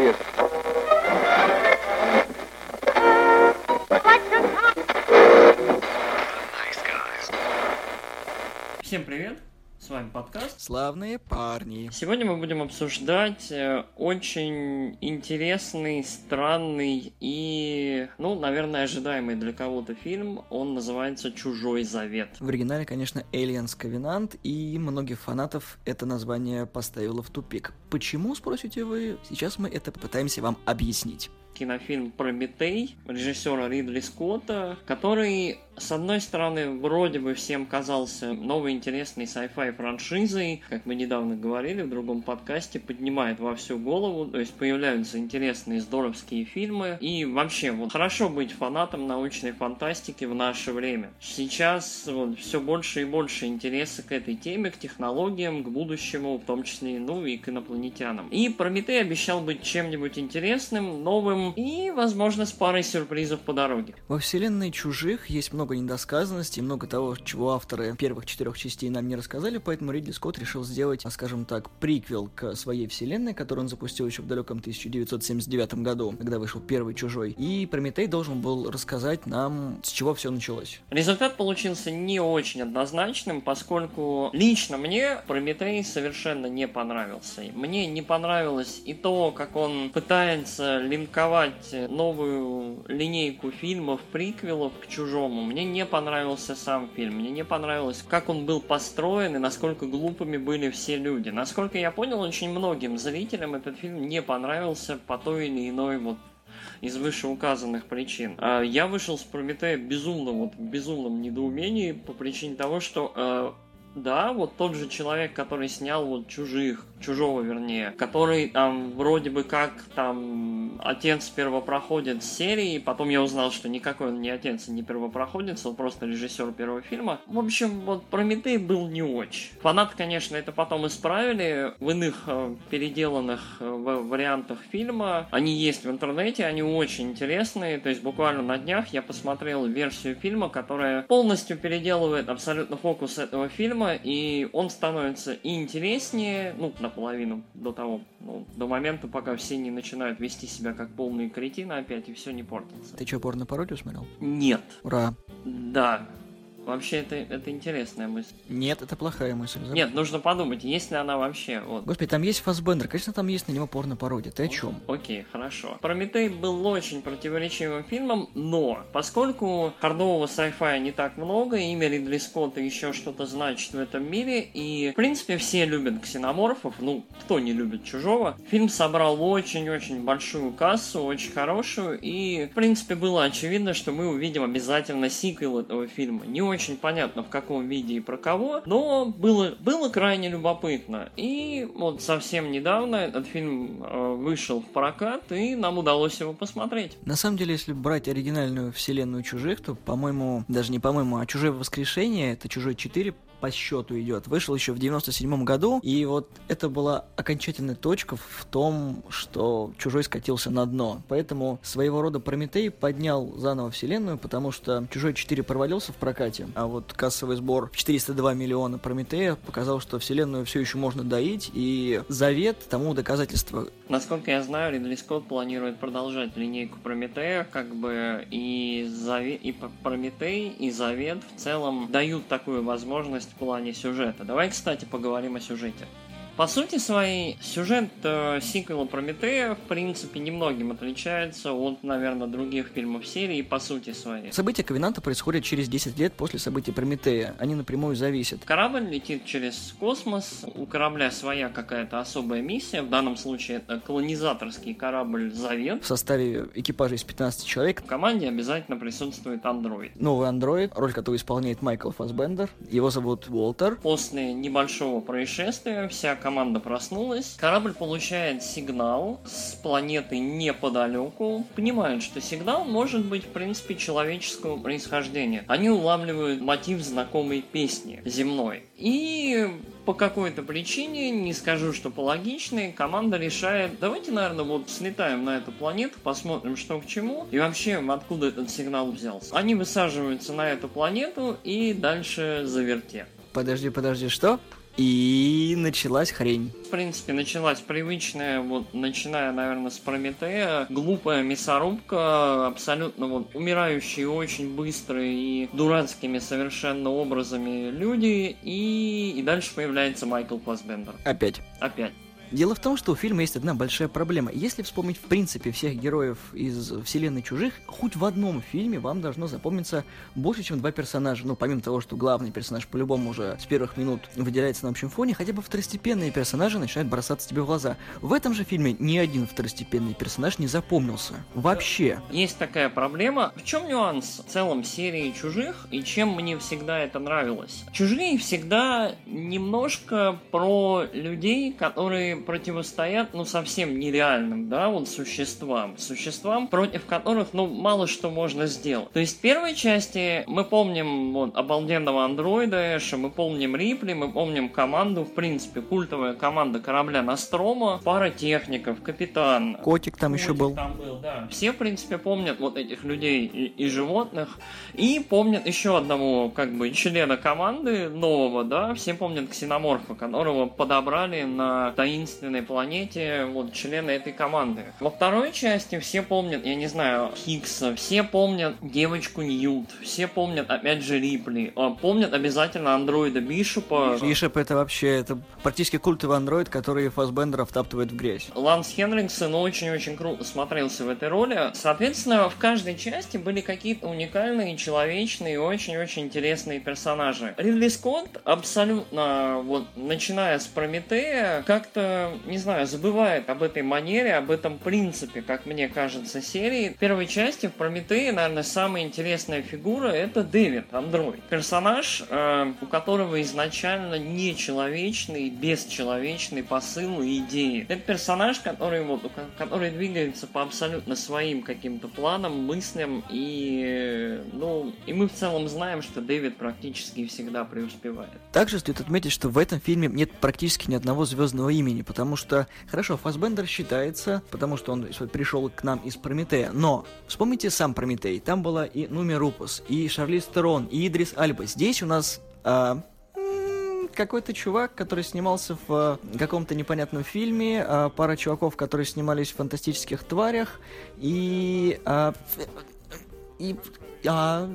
serious С вами подкаст. Славные парни. Сегодня мы будем обсуждать э, очень интересный, странный и, ну, наверное, ожидаемый для кого-то фильм. Он называется «Чужой завет». В оригинале, конечно, Aliens Covenant, и многих фанатов это название поставило в тупик. Почему, спросите вы? Сейчас мы это попытаемся вам объяснить кинофильм «Прометей» режиссера Ридли Скотта, который с одной стороны, вроде бы всем казался новой интересной sci-fi франшизой, как мы недавно говорили в другом подкасте, поднимает во всю голову, то есть появляются интересные здоровские фильмы, и вообще, вот хорошо быть фанатом научной фантастики в наше время. Сейчас вот все больше и больше интереса к этой теме, к технологиям, к будущему, в том числе, ну и к инопланетянам. И Прометей обещал быть чем-нибудь интересным, новым и, возможно, с парой сюрпризов по дороге. Во вселенной Чужих есть много много недосказанностей, много того, чего авторы первых четырех частей нам не рассказали, поэтому Ридли Скотт решил сделать, скажем так, приквел к своей вселенной, которую он запустил еще в далеком 1979 году, когда вышел первый Чужой. И Прометей должен был рассказать нам, с чего все началось. Результат получился не очень однозначным, поскольку лично мне Прометей совершенно не понравился. Мне не понравилось и то, как он пытается линковать новую линейку фильмов, приквелов к Чужому. Мне мне не понравился сам фильм, мне не понравилось, как он был построен и насколько глупыми были все люди. Насколько я понял, очень многим зрителям этот фильм не понравился по той или иной вот из вышеуказанных причин. А я вышел с Прометея безумно, вот, в безумном недоумении по причине того, что э, да, вот тот же человек, который снял вот чужих, чужого вернее, который там вроде бы как там отец первопроходец серии, потом я узнал, что никакой он не отец и не первопроходец, он просто режиссер первого фильма. В общем, вот Прометей был не очень. Фанаты, конечно, это потом исправили в иных э, переделанных э, вариантах фильма. Они есть в интернете, они очень интересные, то есть буквально на днях я посмотрел версию фильма, которая полностью переделывает абсолютно фокус этого фильма, и он становится и интереснее, ну, на наполовину до того, ну, до момента, пока все не начинают вести себя как полные кретины опять, и все не портится. Ты что, порно-пародию смотрел? Нет. Ура. Да, Вообще, это, это интересная мысль. Нет, это плохая мысль. Забыл. Нет, нужно подумать, есть ли она вообще. Вот. Господи, там есть Фасбендер, конечно, там есть на него порно-пародия. Ты о чем? Окей, хорошо. Прометей был очень противоречивым фильмом, но поскольку хардового sci-fi не так много, имя Ридли Скотта еще что-то значит в этом мире, и, в принципе, все любят ксеноморфов, ну, кто не любит чужого, фильм собрал очень-очень большую кассу, очень хорошую, и, в принципе, было очевидно, что мы увидим обязательно сиквел этого фильма. Не очень понятно в каком виде и про кого, но было, было крайне любопытно. И вот совсем недавно этот фильм э, вышел в прокат, и нам удалось его посмотреть. На самом деле, если брать оригинальную вселенную Чужих, то, по-моему, даже не по-моему, а Чужое воскрешение, это Чужой 4, по счету идет. Вышел еще в 97 году, и вот это была окончательная точка в том, что Чужой скатился на дно. Поэтому своего рода Прометей поднял заново вселенную, потому что Чужой 4 провалился в прокате, а вот кассовый сбор в 402 миллиона Прометея показал, что вселенную все еще можно доить, и Завет тому доказательство. Насколько я знаю, Ридли Скотт планирует продолжать линейку Прометея, как бы и, Завет, и Прометей, и Завет в целом дают такую возможность в плане сюжета. Давай, кстати, поговорим о сюжете. По сути своей, сюжет э, сиквела Прометея, в принципе, немногим отличается от, наверное, других фильмов серии по сути своей. События Ковенанта происходят через 10 лет после событий Прометея. Они напрямую зависят. Корабль летит через космос, у корабля своя какая-то особая миссия, в данном случае это колонизаторский корабль «Завет». В составе экипажа из 15 человек. В команде обязательно присутствует андроид. Новый андроид, роль которого исполняет Майкл Фасбендер. Его зовут Уолтер. После небольшого происшествия вся команда проснулась, корабль получает сигнал с планеты неподалеку, понимают, что сигнал может быть, в принципе, человеческого происхождения. Они улавливают мотив знакомой песни земной. И по какой-то причине, не скажу, что по логичной, команда решает, давайте, наверное, вот слетаем на эту планету, посмотрим, что к чему, и вообще, откуда этот сигнал взялся. Они высаживаются на эту планету и дальше заверте. Подожди, подожди, что? И началась хрень. В принципе, началась привычная, вот, начиная, наверное, с Прометея, глупая мясорубка, абсолютно вот умирающие очень быстро и дурацкими совершенно образами люди, и, и дальше появляется Майкл Фассбендер. Опять. Опять. Дело в том, что у фильма есть одна большая проблема. Если вспомнить в принципе всех героев из вселенной чужих, хоть в одном фильме вам должно запомниться больше, чем два персонажа. Ну, помимо того, что главный персонаж по-любому уже с первых минут выделяется на общем фоне, хотя бы второстепенные персонажи начинают бросаться тебе в глаза. В этом же фильме ни один второстепенный персонаж не запомнился. Вообще. Есть такая проблема. В чем нюанс в целом серии чужих и чем мне всегда это нравилось? Чужие всегда немножко про людей, которые противостоят, ну, совсем нереальным, да, вот существам. Существам, против которых, ну, мало что можно сделать. То есть в первой части мы помним вот обалденного андроида Эша, мы помним Рипли, мы помним команду, в принципе, культовая команда корабля Настрома, пара техников, капитан. Котик там Котик еще был. Там был, да. Все, в принципе, помнят вот этих людей и, и животных. И помнят еще одного, как бы, члена команды нового, да, все помнят ксеноморфа, которого подобрали на таинственный таинственной планете вот члены этой команды. Во второй части все помнят, я не знаю, Хиггса, все помнят девочку Ньют, все помнят, опять же, Рипли, а, помнят обязательно андроида Бишопа. Бишоп это вообще, это практически культовый андроид, который Фасбендера втаптывает в грязь. Ланс Хенриксон очень-очень круто смотрелся в этой роли. Соответственно, в каждой части были какие-то уникальные, человечные, очень-очень интересные персонажи. Ридли Скотт абсолютно, вот, начиная с Прометея, как-то не знаю, забывает об этой манере, об этом принципе, как мне кажется, серии. В первой части в Прометее, наверное, самая интересная фигура это Дэвид, андроид. Персонаж, э, у которого изначально нечеловечный, бесчеловечный посыл и идеи. Это персонаж, который, вот, который двигается по абсолютно своим каким-то планам, мыслям, и, ну, и мы в целом знаем, что Дэвид практически всегда преуспевает. Также стоит отметить, что в этом фильме нет практически ни одного звездного имени, потому что, хорошо, Фасбендер считается, потому что он пришел к нам из Прометея, но вспомните сам Прометей, там была и Нуми Рупус, и Шарлиз Терон, и Идрис Альба. Здесь у нас а, какой-то чувак, который снимался в каком-то непонятном фильме, а, пара чуваков, которые снимались в фантастических тварях, и... А, и а,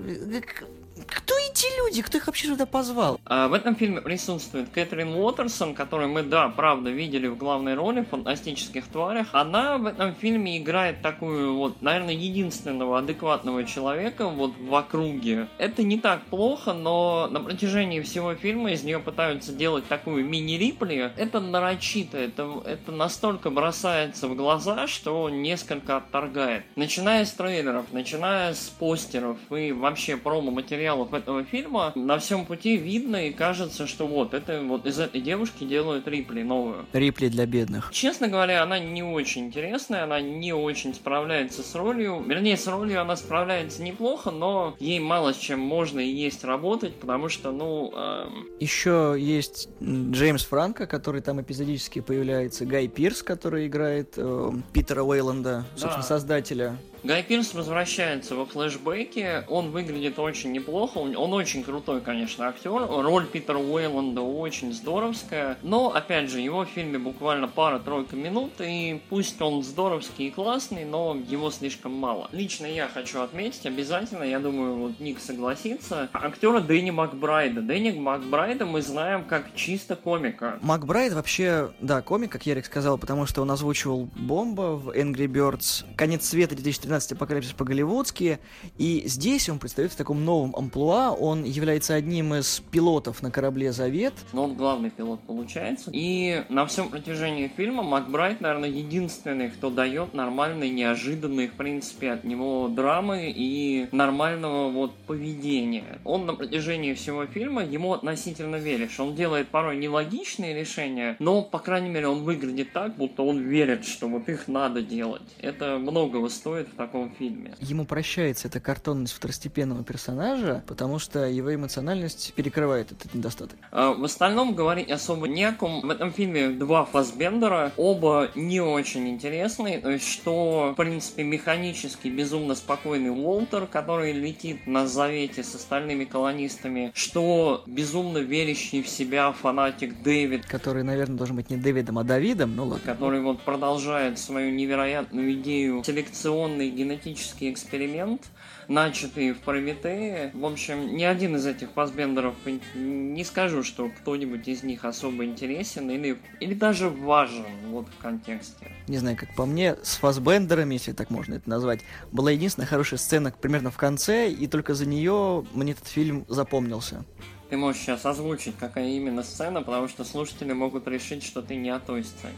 кто эти люди? Кто их вообще сюда позвал? А, в этом фильме присутствует Кэтрин Уотерсон, которую мы, да, правда, видели в главной роли в «Фантастических тварях». Она в этом фильме играет такую вот, наверное, единственного адекватного человека вот в округе. Это не так плохо, но на протяжении всего фильма из нее пытаются делать такую мини-рипли. Это нарочито, это, это настолько бросается в глаза, что несколько отторгает. Начиная с трейлеров, начиная с постеров и вообще промо-материалов материалов этого фильма на всем пути видно и кажется, что вот это вот из этой девушки делают Рипли новую. Рипли для бедных. Честно говоря, она не очень интересная, она не очень справляется с ролью. Вернее, с ролью она справляется неплохо, но ей мало с чем можно и есть работать, потому что, ну... Эм... Еще есть Джеймс Франко, который там эпизодически появляется, Гай Пирс, который играет э, Питера Уэйланда, собственно, да. создателя Гай Пирс возвращается во флешбеке, он выглядит очень неплохо, он очень крутой, конечно, актер, роль Питера Уэйланда очень здоровская, но, опять же, его в фильме буквально пара-тройка минут, и пусть он здоровский и классный, но его слишком мало. Лично я хочу отметить обязательно, я думаю, вот Ник согласится, актера Дэнни Макбрайда. Дэнни Макбрайда мы знаем как чисто комика. Макбрайд вообще, да, комик, как Ярик сказал, потому что он озвучивал Бомба в Angry Birds, Конец света 2013 19 апокалипсис по-голливудски, и здесь он предстает в таком новом амплуа, он является одним из пилотов на корабле «Завет». Но он главный пилот получается. И на всем протяжении фильма Макбрайт, наверное, единственный, кто дает нормальные, неожиданные, в принципе, от него драмы и нормального вот поведения. Он на протяжении всего фильма, ему относительно веришь. Он делает порой нелогичные решения, но, по крайней мере, он выглядит так, будто он верит, что вот их надо делать. Это многого стоит в таком фильме. Ему прощается эта картонность второстепенного персонажа, потому что его эмоциональность перекрывает этот недостаток. А, в остальном говорить особо не о ком. В этом фильме два Фасбендера, оба не очень интересные, то есть что, в принципе, механически безумно спокойный Уолтер, который летит на завете с остальными колонистами, что безумно верящий в себя фанатик Дэвид. Который, наверное, должен быть не Дэвидом, а Давидом, ну ладно. Который вот продолжает свою невероятную идею селекционный генетический эксперимент, начатый в Прометее. В общем, ни один из этих фасбендеров не скажу, что кто-нибудь из них особо интересен или, или даже важен вот в контексте. Не знаю, как по мне, с фасбендерами, если так можно это назвать, была единственная хорошая сцена примерно в конце, и только за нее мне этот фильм запомнился. Ты можешь сейчас озвучить, какая именно сцена, потому что слушатели могут решить, что ты не о той сцене.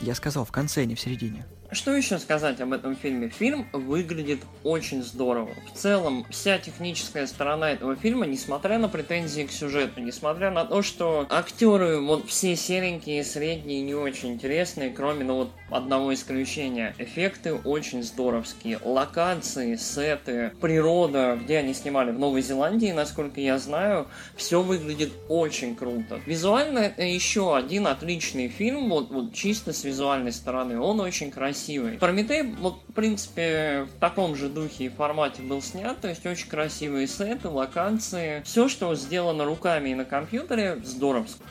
Я сказал в конце, а не в середине. Что еще сказать об этом фильме? Фильм выглядит очень здорово. В целом, вся техническая сторона этого фильма, несмотря на претензии к сюжету, несмотря на то, что актеры вот все серенькие, средние, не очень интересные, кроме ну вот одного исключения. Эффекты очень здоровские. Локации, сеты, природа, где они снимали в Новой Зеландии, насколько я знаю, все выглядит очень круто. Визуально это еще один отличный фильм, вот, вот чисто с визуальной стороны. Он очень красивый красивый. Прометей, вот, в принципе, в таком же духе и формате был снят, то есть очень красивые сеты, локации. Все, что сделано руками и на компьютере, здоровско.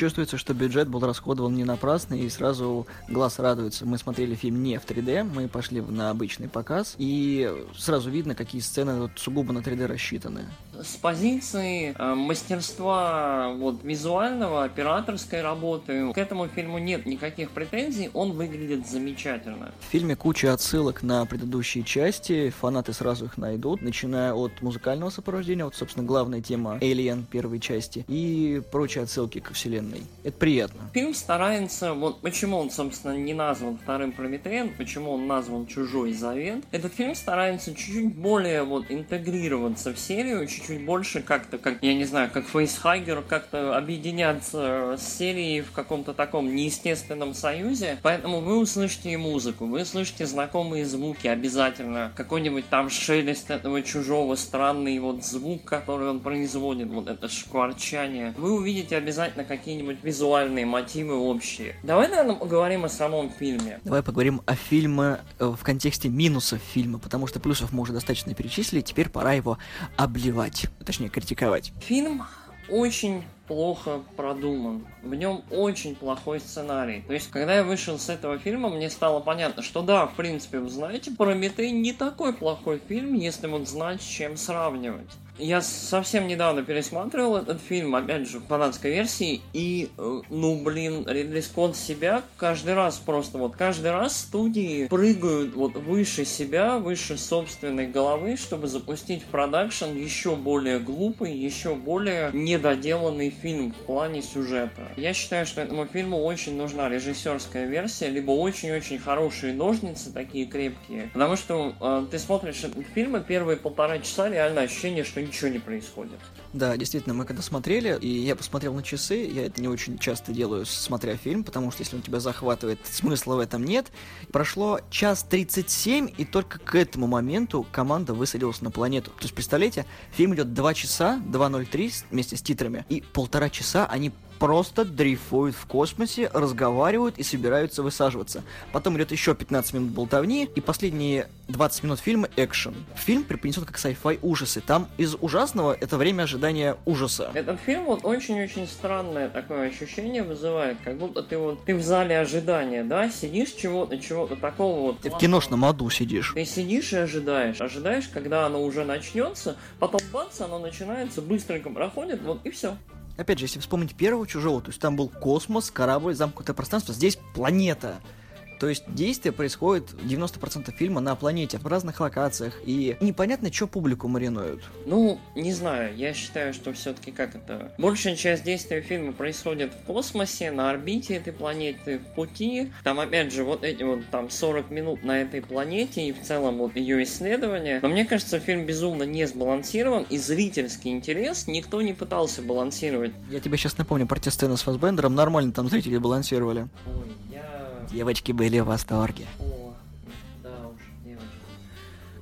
Чувствуется, что бюджет был расходован не напрасно, и сразу глаз радуется. Мы смотрели фильм не в 3D, мы пошли на обычный показ, и сразу видно, какие сцены вот сугубо на 3D рассчитаны с позиции э, мастерства вот, визуального, операторской работы к этому фильму нет никаких претензий, он выглядит замечательно. В фильме куча отсылок на предыдущие части, фанаты сразу их найдут, начиная от музыкального сопровождения, вот, собственно, главная тема Alien первой части, и прочие отсылки к вселенной. Это приятно. Фильм старается, вот почему он, собственно, не назван вторым Прометеем, почему он назван Чужой Завет. Этот фильм старается чуть-чуть более вот интегрироваться в серию, чуть-чуть чуть больше как-то, как, я не знаю, как Фейсхайгер, как-то объединяться с серией в каком-то таком неестественном союзе. Поэтому вы услышите и музыку, вы слышите знакомые звуки обязательно. Какой-нибудь там шелест этого чужого, странный вот звук, который он производит, вот это шкварчание. Вы увидите обязательно какие-нибудь визуальные мотивы общие. Давай, наверное, поговорим о самом фильме. Давай поговорим о фильме э, в контексте минусов фильма, потому что плюсов мы уже достаточно перечислили, теперь пора его обливать точнее критиковать. Фильм очень плохо продуман. В нем очень плохой сценарий. То есть, когда я вышел с этого фильма, мне стало понятно, что да, в принципе, вы знаете, Прометей не такой плохой фильм, если вот знать, с чем сравнивать. Я совсем недавно пересматривал этот фильм, опять же, в фанатской версии, и, э, ну, блин, Ридли Скотт себя каждый раз просто, вот каждый раз студии прыгают вот выше себя, выше собственной головы, чтобы запустить в продакшн еще более глупый, еще более недоделанный фильм в плане сюжета. Я считаю, что этому фильму очень нужна режиссерская версия, либо очень-очень хорошие ножницы, такие крепкие. Потому что э, ты смотришь этот фильм, и первые полтора часа реально ощущение, что ничего не происходит. Да, действительно, мы когда смотрели, и я посмотрел на часы, я это не очень часто делаю, смотря фильм, потому что если он тебя захватывает, смысла в этом нет. Прошло час 37, и только к этому моменту команда высадилась на планету. То есть, представляете, фильм идет 2 часа, 2.03 вместе с титрами, и полтора часа они просто дрейфуют в космосе, разговаривают и собираются высаживаться. Потом идет еще 15 минут болтовни, и последние 20 минут фильма экшен. Фильм преподнесен как sci-fi ужасы. Там из ужасного это время ожидания ужаса. Этот фильм вот очень-очень странное такое ощущение вызывает, как будто ты вот ты в зале ожидания, да, сидишь чего-то, чего-то такого вот. Ты в киношном аду сидишь. Ты сидишь и ожидаешь, ожидаешь, когда оно уже начнется, потом бац, оно начинается, быстренько проходит, вот и все. Опять же, если вспомнить первого чужого, то есть там был космос, корабль, замкнутое пространство, здесь планета. То есть действие происходит 90% фильма на планете, в разных локациях, и непонятно, что публику маринуют. Ну, не знаю, я считаю, что все-таки как это... Большая часть действия фильма происходит в космосе, на орбите этой планеты, в пути. Там, опять же, вот эти вот там 40 минут на этой планете и в целом вот ее исследование. Но мне кажется, фильм безумно не сбалансирован, и зрительский интерес никто не пытался балансировать. Я тебе сейчас напомню про те сцены с Фасбендером, нормально там зрители балансировали. Ой, Девочки были в восторге.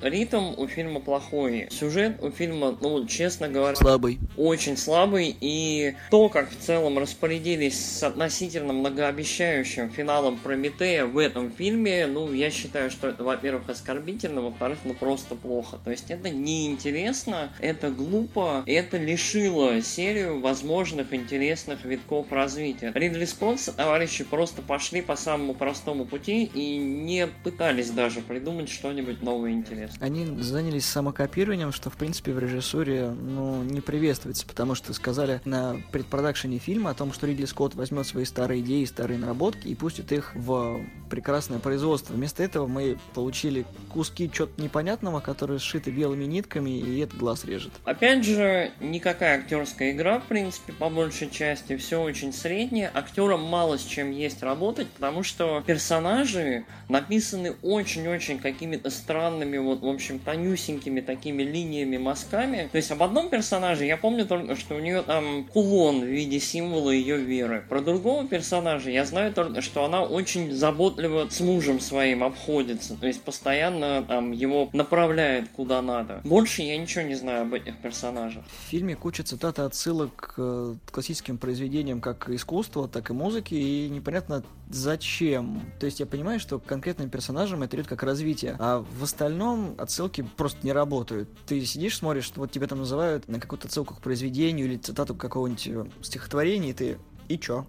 Ритм у фильма плохой. Сюжет у фильма, ну, честно говоря... Слабый. Очень слабый. И то, как в целом распорядились с относительно многообещающим финалом Прометея в этом фильме, ну, я считаю, что это, во-первых, оскорбительно, во-вторых, ну, просто плохо. То есть это неинтересно, это глупо, это лишило серию возможных интересных витков развития. Ридли Скотт, товарищи, просто пошли по самому простому пути и не пытались даже придумать что-нибудь новое и интересное. Они занялись самокопированием, что, в принципе, в режиссуре, ну, не приветствуется, потому что сказали на предпродакшене фильма о том, что Ридли Скотт возьмет свои старые идеи, старые наработки и пустит их в прекрасное производство. Вместо этого мы получили куски чего-то непонятного, которые сшиты белыми нитками, и это глаз режет. Опять же, никакая актерская игра, в принципе, по большей части, все очень среднее. Актерам мало с чем есть работать, потому что персонажи написаны очень-очень какими-то странными, вот, в общем, тонюсенькими такими линиями, мазками. То есть об одном персонаже я помню только, что у нее там кулон в виде символа ее веры. Про другого персонажа я знаю только, что она очень заботливо с мужем своим обходится. То есть постоянно там его направляет куда надо. Больше я ничего не знаю об этих персонажах. В фильме куча цитат и отсылок к э, классическим произведениям как искусства, так и музыки, и непонятно зачем. То есть я понимаю, что конкретным персонажам это идет как развитие, а в остальном отсылки просто не работают. Ты сидишь, смотришь, что вот тебя там называют на какую-то отсылку к произведению или цитату какого-нибудь э, стихотворения, и ты и чё?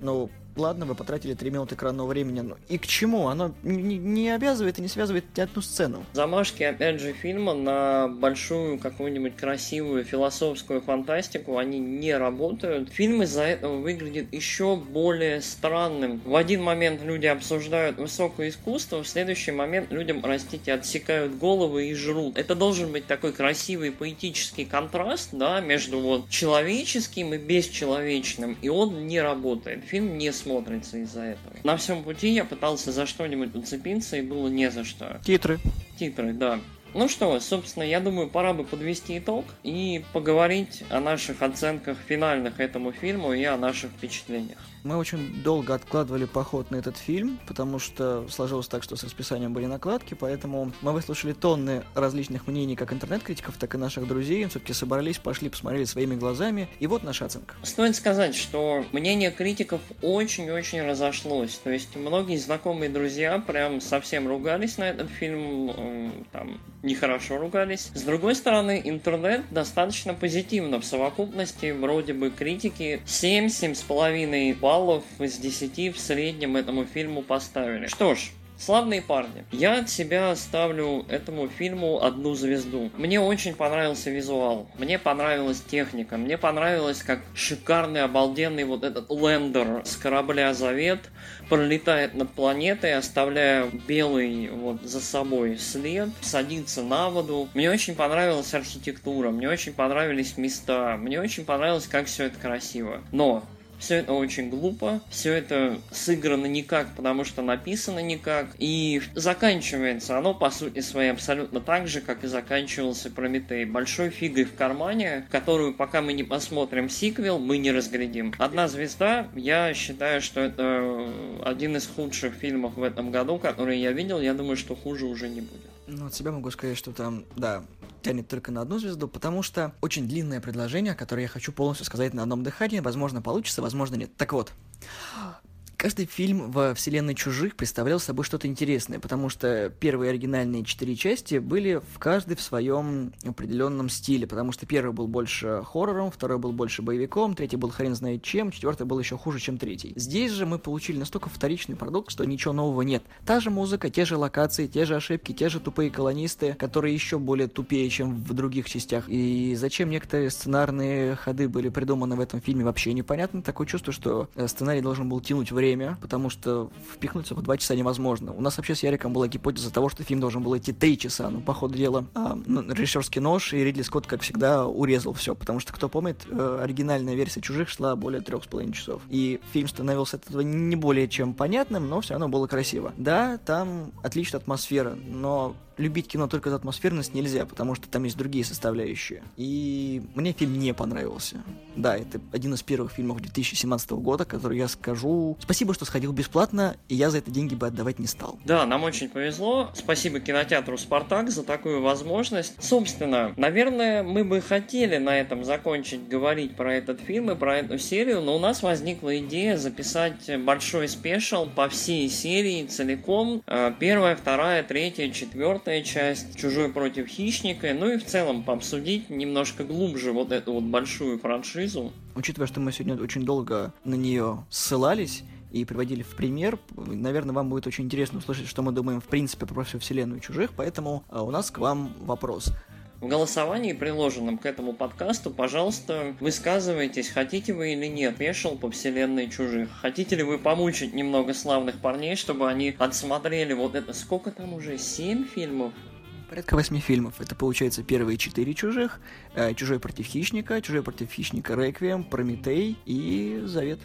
Ну, ладно, вы потратили 3 минуты экранного времени, но и к чему? Оно не, обязывает и не связывает ни одну сцену. Замашки, опять же, фильма на большую какую-нибудь красивую философскую фантастику, они не работают. Фильм из-за этого выглядит еще более странным. В один момент люди обсуждают высокое искусство, в следующий момент людям, простите, отсекают головы и жрут. Это должен быть такой красивый поэтический контраст, да, между вот человеческим и бесчеловечным, и он не работает. Фильм не смотрится из-за этого. На всем пути я пытался за что-нибудь уцепиться, и было не за что. Титры. Титры, да. Ну что, собственно, я думаю, пора бы подвести итог и поговорить о наших оценках финальных этому фильму и о наших впечатлениях. Мы очень долго откладывали поход на этот фильм, потому что сложилось так, что с расписанием были накладки, поэтому мы выслушали тонны различных мнений как интернет-критиков, так и наших друзей. Все-таки собрались, пошли, посмотрели своими глазами, и вот наша оценка. Стоит сказать, что мнение критиков очень-очень разошлось. То есть многие знакомые друзья прям совсем ругались на этот фильм, там, нехорошо ругались. С другой стороны, интернет достаточно позитивно в совокупности, вроде бы критики 7-7,5 баллов из 10 в среднем этому фильму поставили. Что ж, Славные парни. Я от себя ставлю этому фильму одну звезду. Мне очень понравился визуал. Мне понравилась техника. Мне понравилось, как шикарный, обалденный вот этот лендер с корабля Завет пролетает над планетой, оставляя белый вот за собой след, садится на воду. Мне очень понравилась архитектура, мне очень понравились места, мне очень понравилось, как все это красиво. Но все это очень глупо, все это сыграно никак, потому что написано никак, и заканчивается оно, по сути своей, абсолютно так же, как и заканчивался Прометей. Большой фигой в кармане, которую, пока мы не посмотрим сиквел, мы не разглядим. Одна звезда, я считаю, что это один из худших фильмов в этом году, который я видел, я думаю, что хуже уже не будет. Ну, от себя могу сказать, что там, да, тянет только на одну звезду, потому что очень длинное предложение, которое я хочу полностью сказать на одном дыхании. Возможно, получится, возможно, нет. Так вот, Каждый фильм во вселенной «Чужих» представлял собой что-то интересное, потому что первые оригинальные четыре части были в каждой в своем определенном стиле, потому что первый был больше хоррором, второй был больше боевиком, третий был хрен знает чем, четвертый был еще хуже, чем третий. Здесь же мы получили настолько вторичный продукт, что ничего нового нет. Та же музыка, те же локации, те же ошибки, те же тупые колонисты, которые еще более тупее, чем в других частях. И зачем некоторые сценарные ходы были придуманы в этом фильме, вообще непонятно. Такое чувство, что э, сценарий должен был тянуть время время, потому что впихнуться в два часа невозможно. У нас вообще с Яриком была гипотеза того, что фильм должен был идти три часа, но по ходу дела ну, режиссерский нож и Ридли Скотт, как всегда, урезал все, потому что, кто помнит, э, оригинальная версия «Чужих» шла более трех с половиной часов. И фильм становился от этого не более чем понятным, но все равно было красиво. Да, там отличная атмосфера, но любить кино только за атмосферность нельзя, потому что там есть другие составляющие. И мне фильм не понравился. Да, это один из первых фильмов 2017 года, который я скажу... Спасибо, что сходил бесплатно, и я за это деньги бы отдавать не стал. Да, нам очень повезло. Спасибо кинотеатру «Спартак» за такую возможность. Собственно, наверное, мы бы хотели на этом закончить говорить про этот фильм и про эту серию, но у нас возникла идея записать большой спешл по всей серии целиком. Э, первая, вторая, третья, четвертая часть «Чужой против хищника», ну и в целом пообсудить немножко глубже вот эту вот большую франшизу. Учитывая, что мы сегодня очень долго на нее ссылались, и приводили в пример. Наверное, вам будет очень интересно услышать, что мы думаем в принципе про всю вселенную чужих, поэтому э, у нас к вам вопрос. В голосовании, приложенном к этому подкасту, пожалуйста, высказывайтесь, хотите вы или нет пешил по вселенной чужих. Хотите ли вы помучить немного славных парней, чтобы они отсмотрели вот это, сколько там уже, семь фильмов? Порядка восьми фильмов. Это, получается, первые четыре «Чужих», э, «Чужой против хищника», «Чужой против хищника», «Реквием», «Прометей» и «Завет».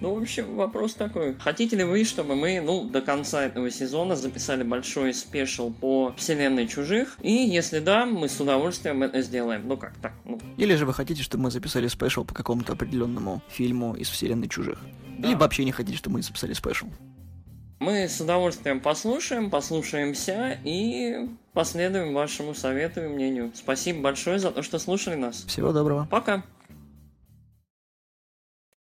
Ну, в общем, вопрос такой. Хотите ли вы, чтобы мы, ну, до конца этого сезона записали большой special по вселенной чужих? И если да, мы с удовольствием это сделаем. Ну как так? Ну. Или же вы хотите, чтобы мы записали special по какому-то определенному фильму из вселенной чужих? Да. Или вообще не хотите, чтобы мы записали special? Мы с удовольствием послушаем, послушаемся и последуем вашему совету и мнению. Спасибо большое за то, что слушали нас. Всего доброго. Пока.